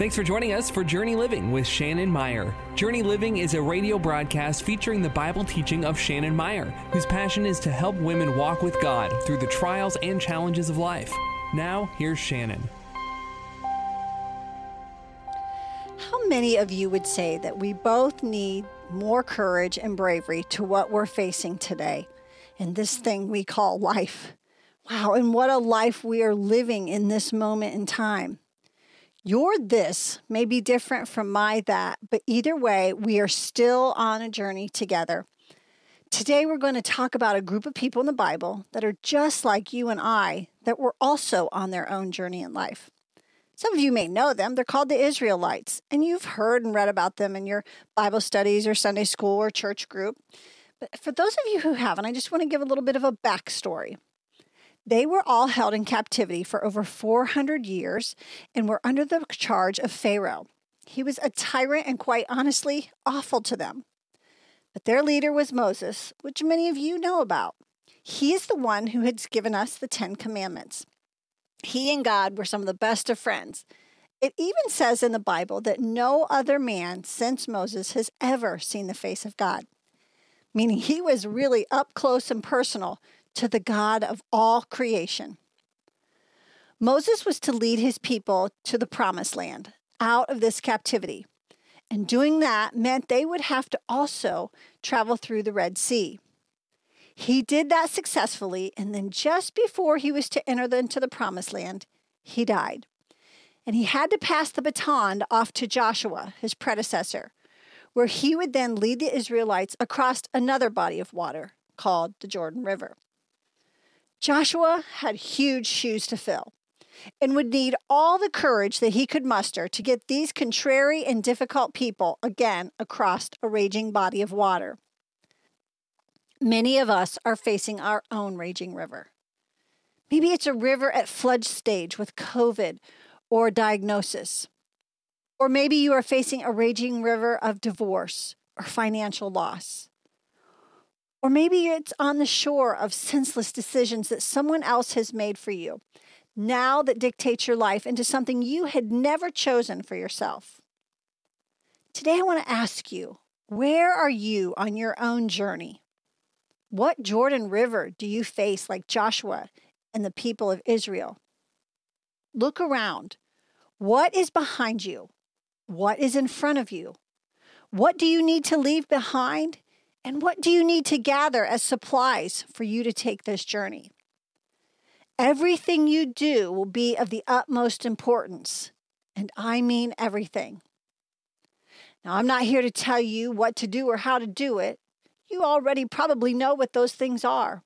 Thanks for joining us for Journey Living with Shannon Meyer. Journey Living is a radio broadcast featuring the Bible teaching of Shannon Meyer, whose passion is to help women walk with God through the trials and challenges of life. Now, here's Shannon. How many of you would say that we both need more courage and bravery to what we're facing today in this thing we call life? Wow, and what a life we are living in this moment in time. Your this may be different from my that, but either way, we are still on a journey together. Today, we're going to talk about a group of people in the Bible that are just like you and I, that were also on their own journey in life. Some of you may know them. They're called the Israelites, and you've heard and read about them in your Bible studies or Sunday school or church group. But for those of you who haven't, I just want to give a little bit of a backstory. They were all held in captivity for over 400 years and were under the charge of Pharaoh. He was a tyrant and, quite honestly, awful to them. But their leader was Moses, which many of you know about. He is the one who has given us the Ten Commandments. He and God were some of the best of friends. It even says in the Bible that no other man since Moses has ever seen the face of God, meaning he was really up close and personal to the God of all creation. Moses was to lead his people to the promised land, out of this captivity. And doing that meant they would have to also travel through the Red Sea. He did that successfully, and then just before he was to enter into the promised land, he died. And he had to pass the baton off to Joshua, his predecessor, where he would then lead the Israelites across another body of water called the Jordan River. Joshua had huge shoes to fill and would need all the courage that he could muster to get these contrary and difficult people again across a raging body of water. Many of us are facing our own raging river. Maybe it's a river at flood stage with COVID or diagnosis. Or maybe you are facing a raging river of divorce or financial loss. Or maybe it's on the shore of senseless decisions that someone else has made for you, now that dictates your life into something you had never chosen for yourself. Today, I want to ask you where are you on your own journey? What Jordan River do you face like Joshua and the people of Israel? Look around. What is behind you? What is in front of you? What do you need to leave behind? And what do you need to gather as supplies for you to take this journey? Everything you do will be of the utmost importance, and I mean everything. Now, I'm not here to tell you what to do or how to do it. You already probably know what those things are.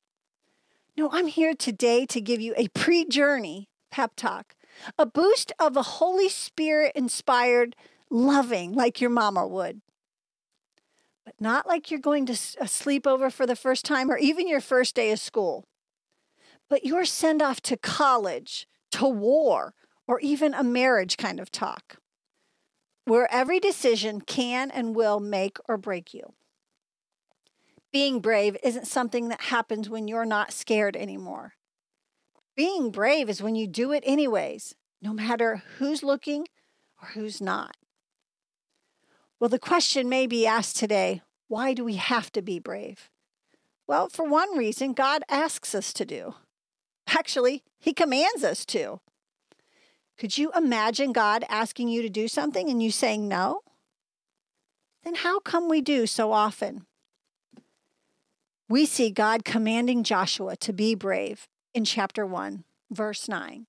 No, I'm here today to give you a pre journey pep talk, a boost of a Holy Spirit inspired loving like your mama would but not like you're going to a sleepover for the first time or even your first day of school, but your send off to college, to war, or even a marriage kind of talk, where every decision can and will make or break you. Being brave isn't something that happens when you're not scared anymore. Being brave is when you do it anyways, no matter who's looking or who's not. Well, the question may be asked today why do we have to be brave? Well, for one reason, God asks us to do. Actually, He commands us to. Could you imagine God asking you to do something and you saying no? Then how come we do so often? We see God commanding Joshua to be brave in chapter 1, verse 9.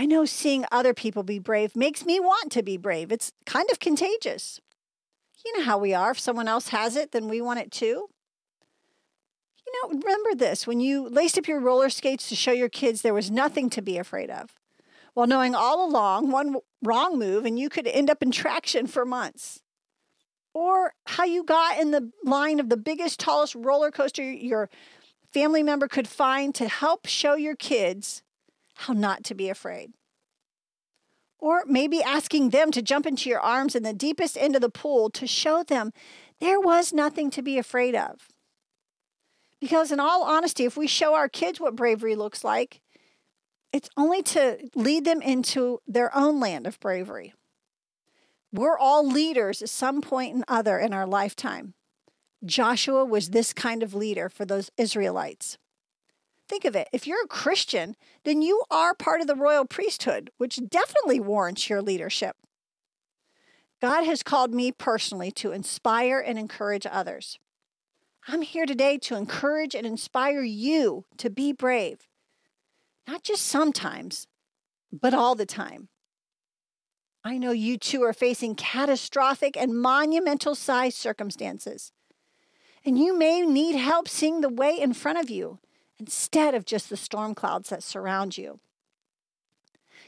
I know seeing other people be brave makes me want to be brave. It's kind of contagious. You know how we are. If someone else has it, then we want it too. You know, remember this when you laced up your roller skates to show your kids there was nothing to be afraid of, while knowing all along one wrong move and you could end up in traction for months. Or how you got in the line of the biggest, tallest roller coaster your family member could find to help show your kids how not to be afraid. Or maybe asking them to jump into your arms in the deepest end of the pool to show them there was nothing to be afraid of. Because, in all honesty, if we show our kids what bravery looks like, it's only to lead them into their own land of bravery. We're all leaders at some point and other in our lifetime. Joshua was this kind of leader for those Israelites. Think of it. If you're a Christian, then you are part of the royal priesthood, which definitely warrants your leadership. God has called me personally to inspire and encourage others. I'm here today to encourage and inspire you to be brave, not just sometimes, but all the time. I know you too are facing catastrophic and monumental size circumstances, and you may need help seeing the way in front of you instead of just the storm clouds that surround you.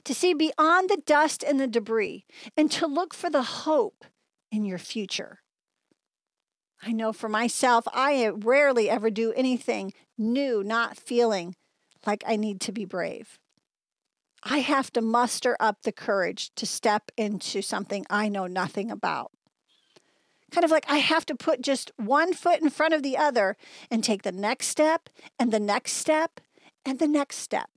To see beyond the dust and the debris, and to look for the hope in your future. I know for myself, I rarely ever do anything new, not feeling like I need to be brave. I have to muster up the courage to step into something I know nothing about. Kind of like I have to put just one foot in front of the other and take the next step and the next step and the next step.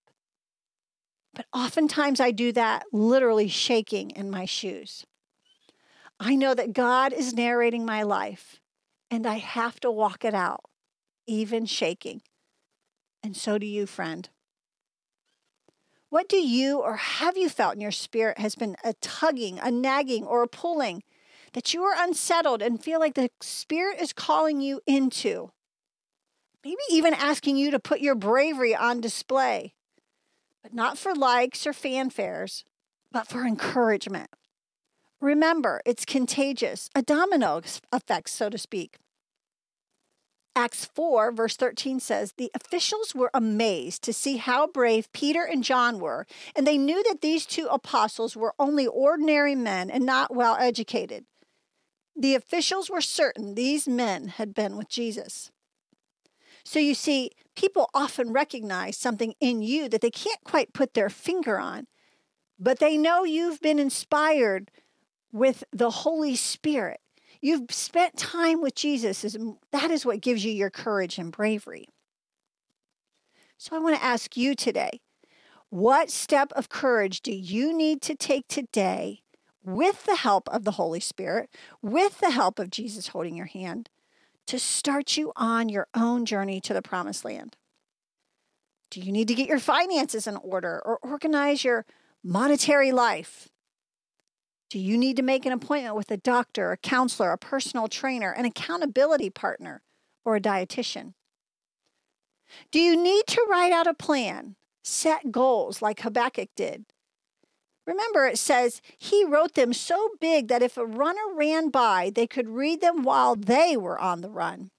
But oftentimes I do that literally shaking in my shoes. I know that God is narrating my life and I have to walk it out, even shaking. And so do you, friend. What do you or have you felt in your spirit has been a tugging, a nagging, or a pulling that you are unsettled and feel like the spirit is calling you into? Maybe even asking you to put your bravery on display, but not for likes or fanfares, but for encouragement. Remember, it's contagious, a domino effect, so to speak. Acts 4, verse 13 says, The officials were amazed to see how brave Peter and John were, and they knew that these two apostles were only ordinary men and not well educated. The officials were certain these men had been with Jesus. So you see, people often recognize something in you that they can't quite put their finger on, but they know you've been inspired with the Holy Spirit. You've spent time with Jesus. That is what gives you your courage and bravery. So I want to ask you today what step of courage do you need to take today with the help of the Holy Spirit, with the help of Jesus holding your hand, to start you on your own journey to the promised land? Do you need to get your finances in order or organize your monetary life? Do you need to make an appointment with a doctor, a counselor, a personal trainer, an accountability partner, or a dietitian? Do you need to write out a plan, set goals like Habakkuk did? Remember, it says he wrote them so big that if a runner ran by, they could read them while they were on the run.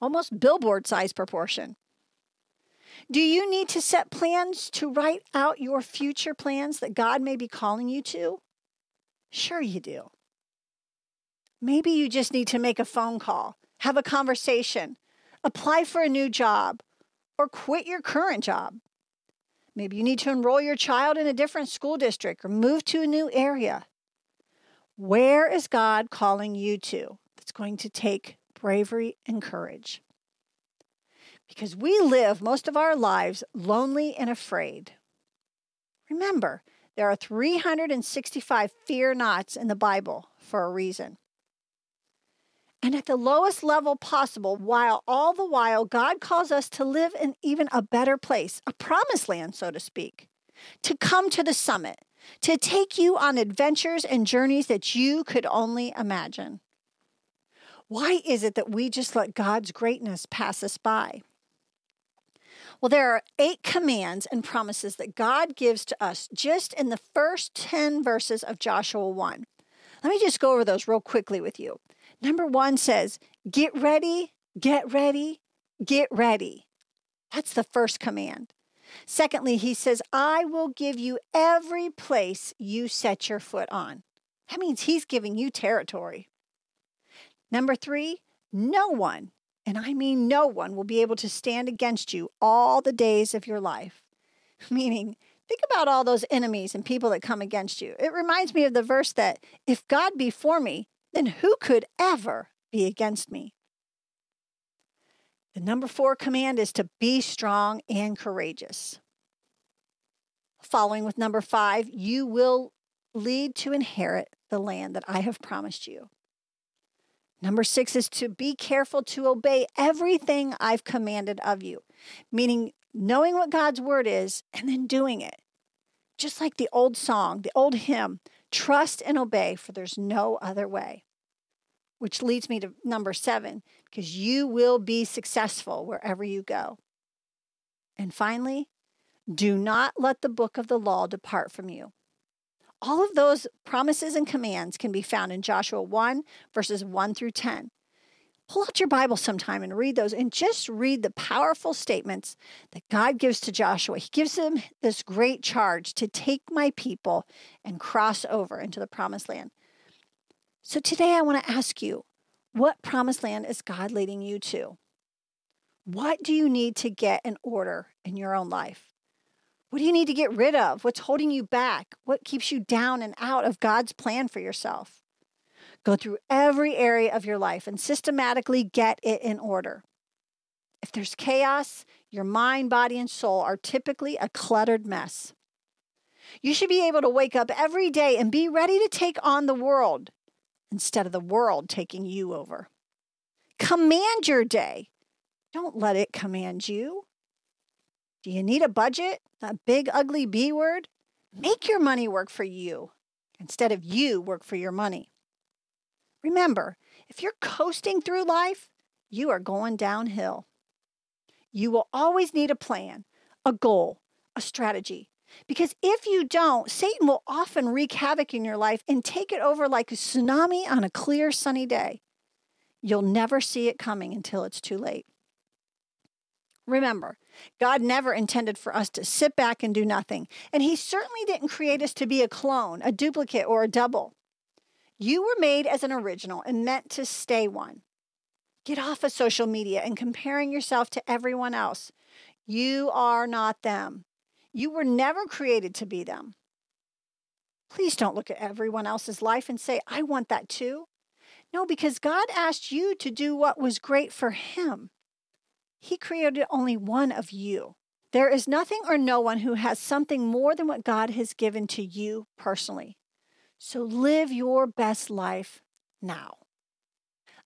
Almost billboard size proportion. Do you need to set plans to write out your future plans that God may be calling you to? Sure, you do. Maybe you just need to make a phone call, have a conversation, apply for a new job, or quit your current job. Maybe you need to enroll your child in a different school district or move to a new area. Where is God calling you to that's going to take bravery and courage? Because we live most of our lives lonely and afraid. Remember, there are 365 fear nots in the Bible for a reason. And at the lowest level possible, while all the while God calls us to live in even a better place, a promised land, so to speak, to come to the summit, to take you on adventures and journeys that you could only imagine. Why is it that we just let God's greatness pass us by? Well, there are eight commands and promises that God gives to us just in the first 10 verses of Joshua 1. Let me just go over those real quickly with you. Number one says, Get ready, get ready, get ready. That's the first command. Secondly, he says, I will give you every place you set your foot on. That means he's giving you territory. Number three, no one and I mean no one will be able to stand against you all the days of your life. Meaning, think about all those enemies and people that come against you. It reminds me of the verse that if God be for me, then who could ever be against me? The number four command is to be strong and courageous. following with number five, you will lead to inherit the land that I have promised you. Number six is to be careful to obey everything I've commanded of you, meaning knowing what God's word is and then doing it. Just like the old song, the old hymn, trust and obey, for there's no other way. Which leads me to number seven, because you will be successful wherever you go. And finally, do not let the book of the law depart from you all of those promises and commands can be found in Joshua 1, verses 1 through 10. Pull out your Bible sometime and read those and just read the powerful statements that God gives to Joshua. He gives him this great charge to take my people and cross over into the promised land. So today I want to ask you what promised land is God leading you to? What do you need to get in order in your own life? What do you need to get rid of? What's holding you back? What keeps you down and out of God's plan for yourself? Go through every area of your life and systematically get it in order. If there's chaos, your mind, body, and soul are typically a cluttered mess. You should be able to wake up every day and be ready to take on the world instead of the world taking you over. Command your day. Don't let it command you. Do you need a budget? That big, ugly B word? Make your money work for you instead of you work for your money. Remember, if you're coasting through life, you are going downhill. You will always need a plan, a goal, a strategy. Because if you don't, Satan will often wreak havoc in your life and take it over like a tsunami on a clear, sunny day. You'll never see it coming until it's too late. Remember, God never intended for us to sit back and do nothing, and He certainly didn't create us to be a clone, a duplicate, or a double. You were made as an original and meant to stay one. Get off of social media and comparing yourself to everyone else. You are not them. You were never created to be them. Please don't look at everyone else's life and say, I want that too. No, because God asked you to do what was great for Him. He created only one of you. There is nothing or no one who has something more than what God has given to you personally. So live your best life now.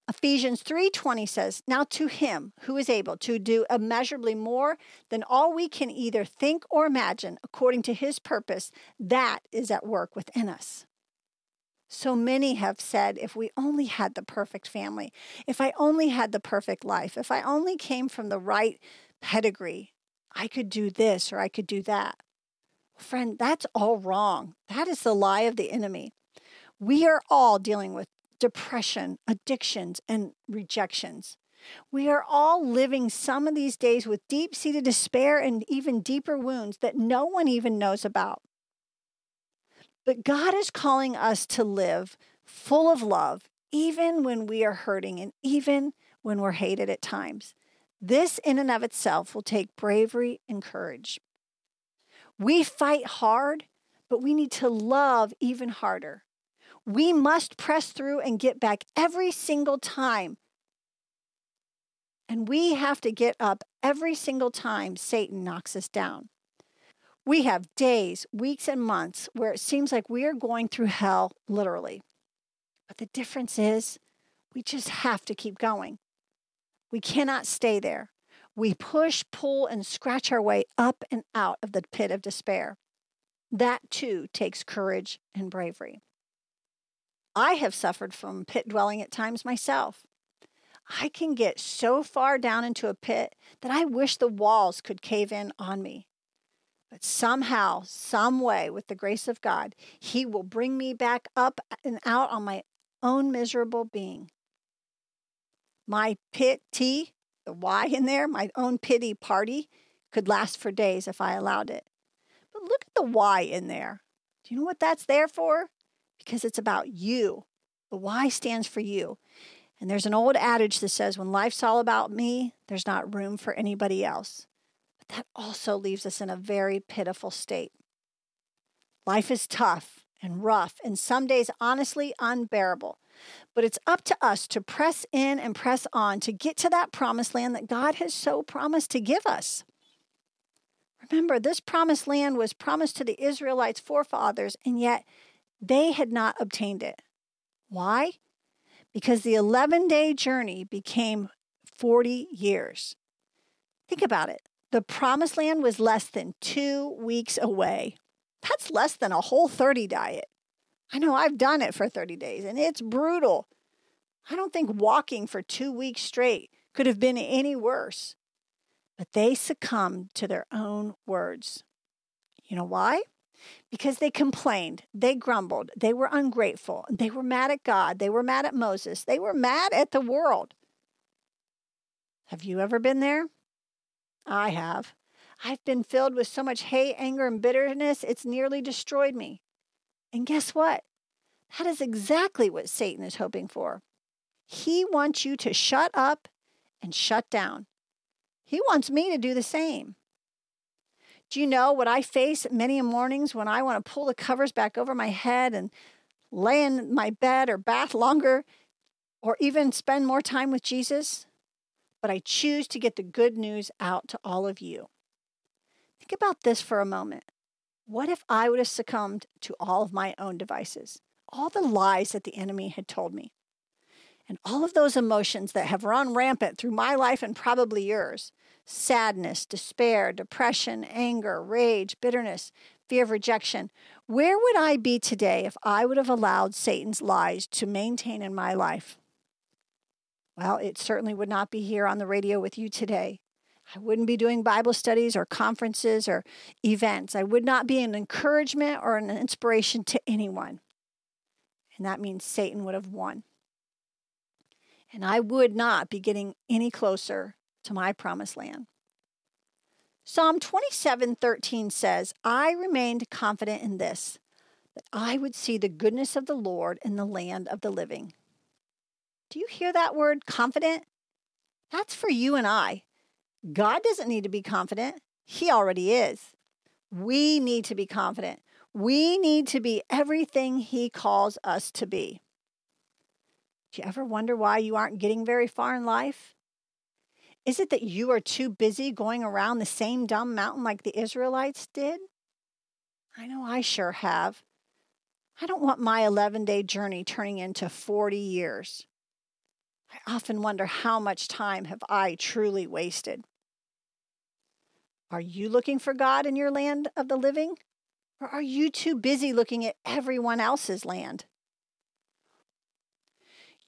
Ephesians 3:20 says, "Now to him who is able to do immeasurably more than all we can either think or imagine according to his purpose, that is at work within us." So many have said, if we only had the perfect family, if I only had the perfect life, if I only came from the right pedigree, I could do this or I could do that. Friend, that's all wrong. That is the lie of the enemy. We are all dealing with depression, addictions, and rejections. We are all living some of these days with deep seated despair and even deeper wounds that no one even knows about. But God is calling us to live full of love, even when we are hurting and even when we're hated at times. This, in and of itself, will take bravery and courage. We fight hard, but we need to love even harder. We must press through and get back every single time. And we have to get up every single time Satan knocks us down. We have days, weeks, and months where it seems like we are going through hell, literally. But the difference is we just have to keep going. We cannot stay there. We push, pull, and scratch our way up and out of the pit of despair. That too takes courage and bravery. I have suffered from pit dwelling at times myself. I can get so far down into a pit that I wish the walls could cave in on me. But somehow, some way, with the grace of God, He will bring me back up and out on my own miserable being. My pity, the Y in there, my own pity party, could last for days if I allowed it. But look at the Y in there. Do you know what that's there for? Because it's about you. The Y stands for you. And there's an old adage that says, when life's all about me, there's not room for anybody else But that also leaves us in a very pitiful state. Life is tough and rough, and some days honestly unbearable. But it's up to us to press in and press on to get to that promised land that God has so promised to give us. Remember, this promised land was promised to the Israelites' forefathers, and yet they had not obtained it. Why? Because the 11 day journey became 40 years. Think about it. The promised land was less than two weeks away. That's less than a whole 30 diet. I know I've done it for 30 days and it's brutal. I don't think walking for two weeks straight could have been any worse. But they succumbed to their own words. You know why? Because they complained, they grumbled, they were ungrateful, they were mad at God, they were mad at Moses, they were mad at the world. Have you ever been there? I have. I've been filled with so much hate, anger, and bitterness, it's nearly destroyed me. And guess what? That is exactly what Satan is hoping for. He wants you to shut up and shut down. He wants me to do the same. Do you know what I face many mornings when I want to pull the covers back over my head and lay in my bed or bath longer or even spend more time with Jesus? But I choose to get the good news out to all of you. Think about this for a moment. What if I would have succumbed to all of my own devices, all the lies that the enemy had told me, and all of those emotions that have run rampant through my life and probably yours sadness, despair, depression, anger, rage, bitterness, fear of rejection. Where would I be today if I would have allowed Satan's lies to maintain in my life? Well, it certainly would not be here on the radio with you today. I wouldn't be doing Bible studies or conferences or events. I would not be an encouragement or an inspiration to anyone. And that means Satan would have won. And I would not be getting any closer to my promised land. Psalm 27:13 says, "I remained confident in this, that I would see the goodness of the Lord in the land of the living." Do you hear that word confident? That's for you and I. God doesn't need to be confident. He already is. We need to be confident. We need to be everything He calls us to be. Do you ever wonder why you aren't getting very far in life? Is it that you are too busy going around the same dumb mountain like the Israelites did? I know I sure have. I don't want my 11 day journey turning into 40 years. I often wonder how much time have I truly wasted. Are you looking for God in your land of the living? Or are you too busy looking at everyone else's land?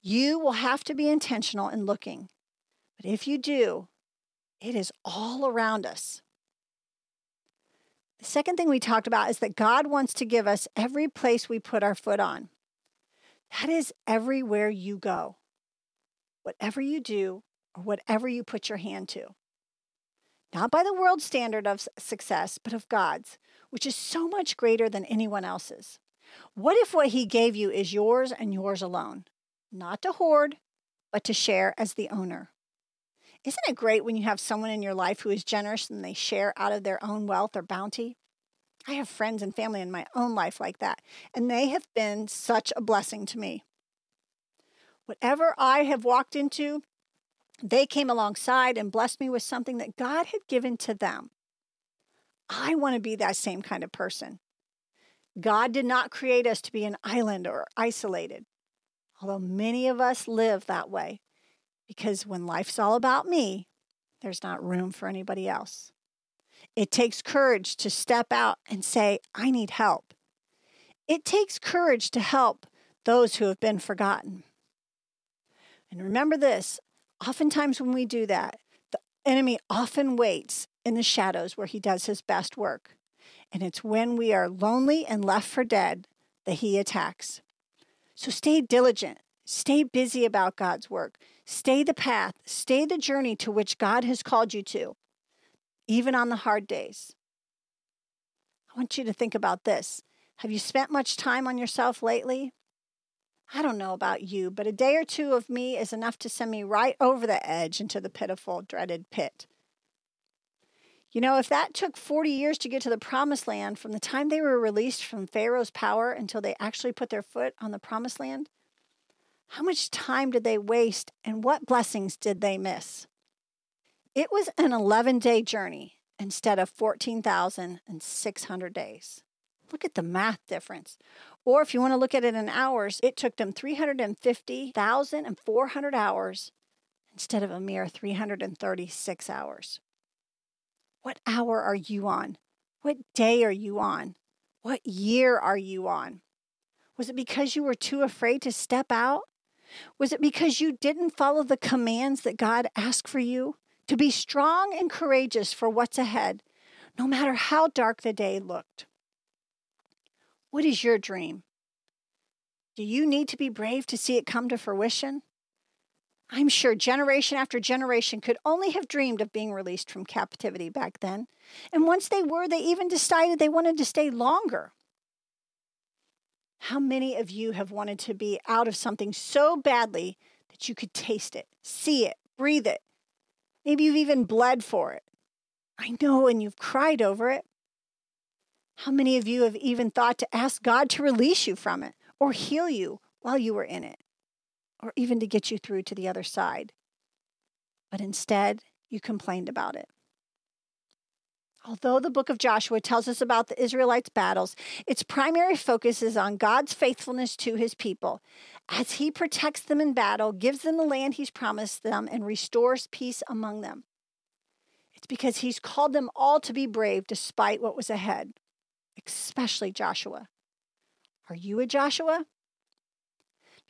You will have to be intentional in looking. But if you do, it is all around us. The second thing we talked about is that God wants to give us every place we put our foot on. That is everywhere you go whatever you do or whatever you put your hand to. Not by the world's standard of success, but of God's, which is so much greater than anyone else's. What if what He gave you is yours and yours alone? Not to hoard, but to share as the owner. Isn't it great when you have someone in your life who is generous and they share out of their own wealth or bounty? I have friends and family in my own life like that, and they have been such a blessing to me. Whatever I have walked into, they came alongside and blessed me with something that God had given to them. I want to be that same kind of person. God did not create us to be an island or isolated, although many of us live that way, because when life's all about me, there's not room for anybody else. It takes courage to step out and say, I need help. It takes courage to help those who have been forgotten. And remember this oftentimes when we do that, the enemy often waits in the shadows where he does his best work. And it's when we are lonely and left for dead that he attacks. So stay diligent, stay busy about God's work, stay the path, stay the journey to which God has called you to, even on the hard days. I want you to think about this. Have you spent much time on yourself lately? I don't know about you, but a day or two of me is enough to send me right over the edge into the pitiful, dreaded pit. You know, if that took 40 years to get to the promised land from the time they were released from Pharaoh's power until they actually put their foot on the promised land, how much time did they waste and what blessings did they miss? It was an 11 day journey, instead of 14,600 days. Look at the math difference. Or if you want to look at it in hours, it took them 350,400 hours instead of a mere 336 hours. What hour are you on? What day are you on? What year are you on? Was it because you were too afraid to step out? Was it because you didn't follow the commands that God asked for you? To be strong and courageous for what's ahead, no matter how dark the day looked. What is your dream? Do you need to be brave to see it come to fruition? I'm sure generation after generation could only have dreamed of being released from captivity back then. And once they were, they even decided they wanted to stay longer. How many of you have wanted to be out of something so badly that you could taste it, see it, breathe it? Maybe you've even bled for it. I know, and you've cried over it. How many of you have even thought to ask God to release you from it or heal you while you were in it? or even to get you through to the other side. But instead, you complained about it. Although the book of Joshua tells us about the Israelites' battles, its primary focus is on God's faithfulness to his people as he protects them in battle, gives them the land he's promised them, and restores peace among them. It's because he's called them all to be brave despite what was ahead, especially Joshua. Are you a Joshua?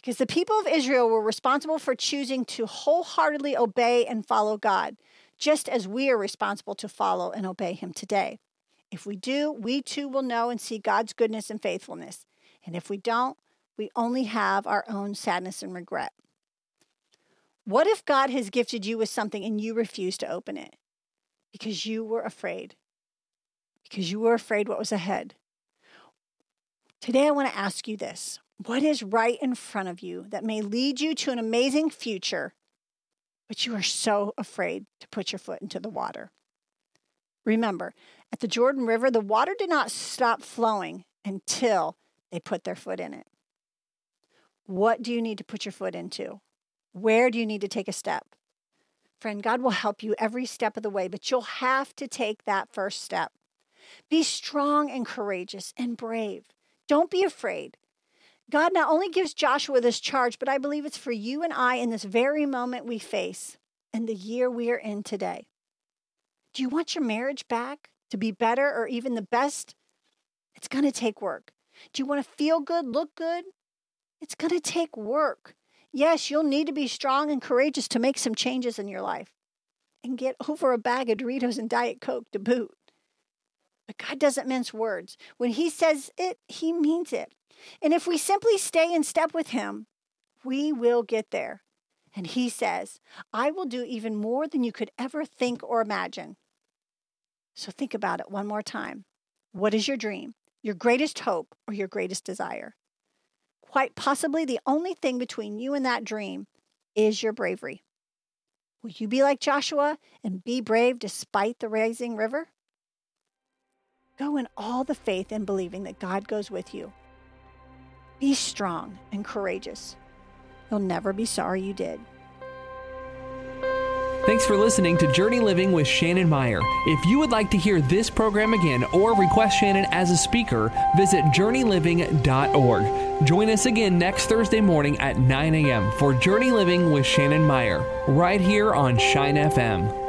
because the people of Israel were responsible for choosing to wholeheartedly obey and follow God, just as we are responsible to follow and obey Him today. If we do, we too will know and see God's goodness and faithfulness. And if we don't, we only have our own sadness and regret. What if God has gifted you with something and you refuse to open it because you were afraid? Because you were afraid what was ahead? Today, I want to ask you this what is right in front of you that may lead you to an amazing future, but you are so afraid to put your foot into the water? Remember, at the Jordan River, the water did not stop flowing until they put their foot in it. What do you need to put your foot into? Where do you need to take a step? Friend, God will help you every step of the way, but you'll have to take that first step. Be strong and courageous and brave. Don't be afraid. God not only gives Joshua this charge, but I believe it's for you and I in this very moment we face and the year we are in today. Do you want your marriage back to be better or even the best? It's going to take work. Do you want to feel good, look good? It's going to take work. Yes, you'll need to be strong and courageous to make some changes in your life and get over a bag of Doritos and Diet Coke to boot. God doesn't mince words. When He says it, He means it. And if we simply stay in step with Him, we will get there. And He says, I will do even more than you could ever think or imagine. So think about it one more time. What is your dream, your greatest hope, or your greatest desire? Quite possibly the only thing between you and that dream is your bravery. Will you be like Joshua and be brave despite the rising river? Go in all the faith and believing that God goes with you be strong and courageous. You'll never be sorry you did. Thanks for listening to Journey Living with Shannon Meyer. If you would like to hear this program again or request Shannon as a speaker, visit journeyliving.org. Join us again next Thursday morning at 9 a.m. for Journey Living with Shannon Meyer, right here on Shine FM.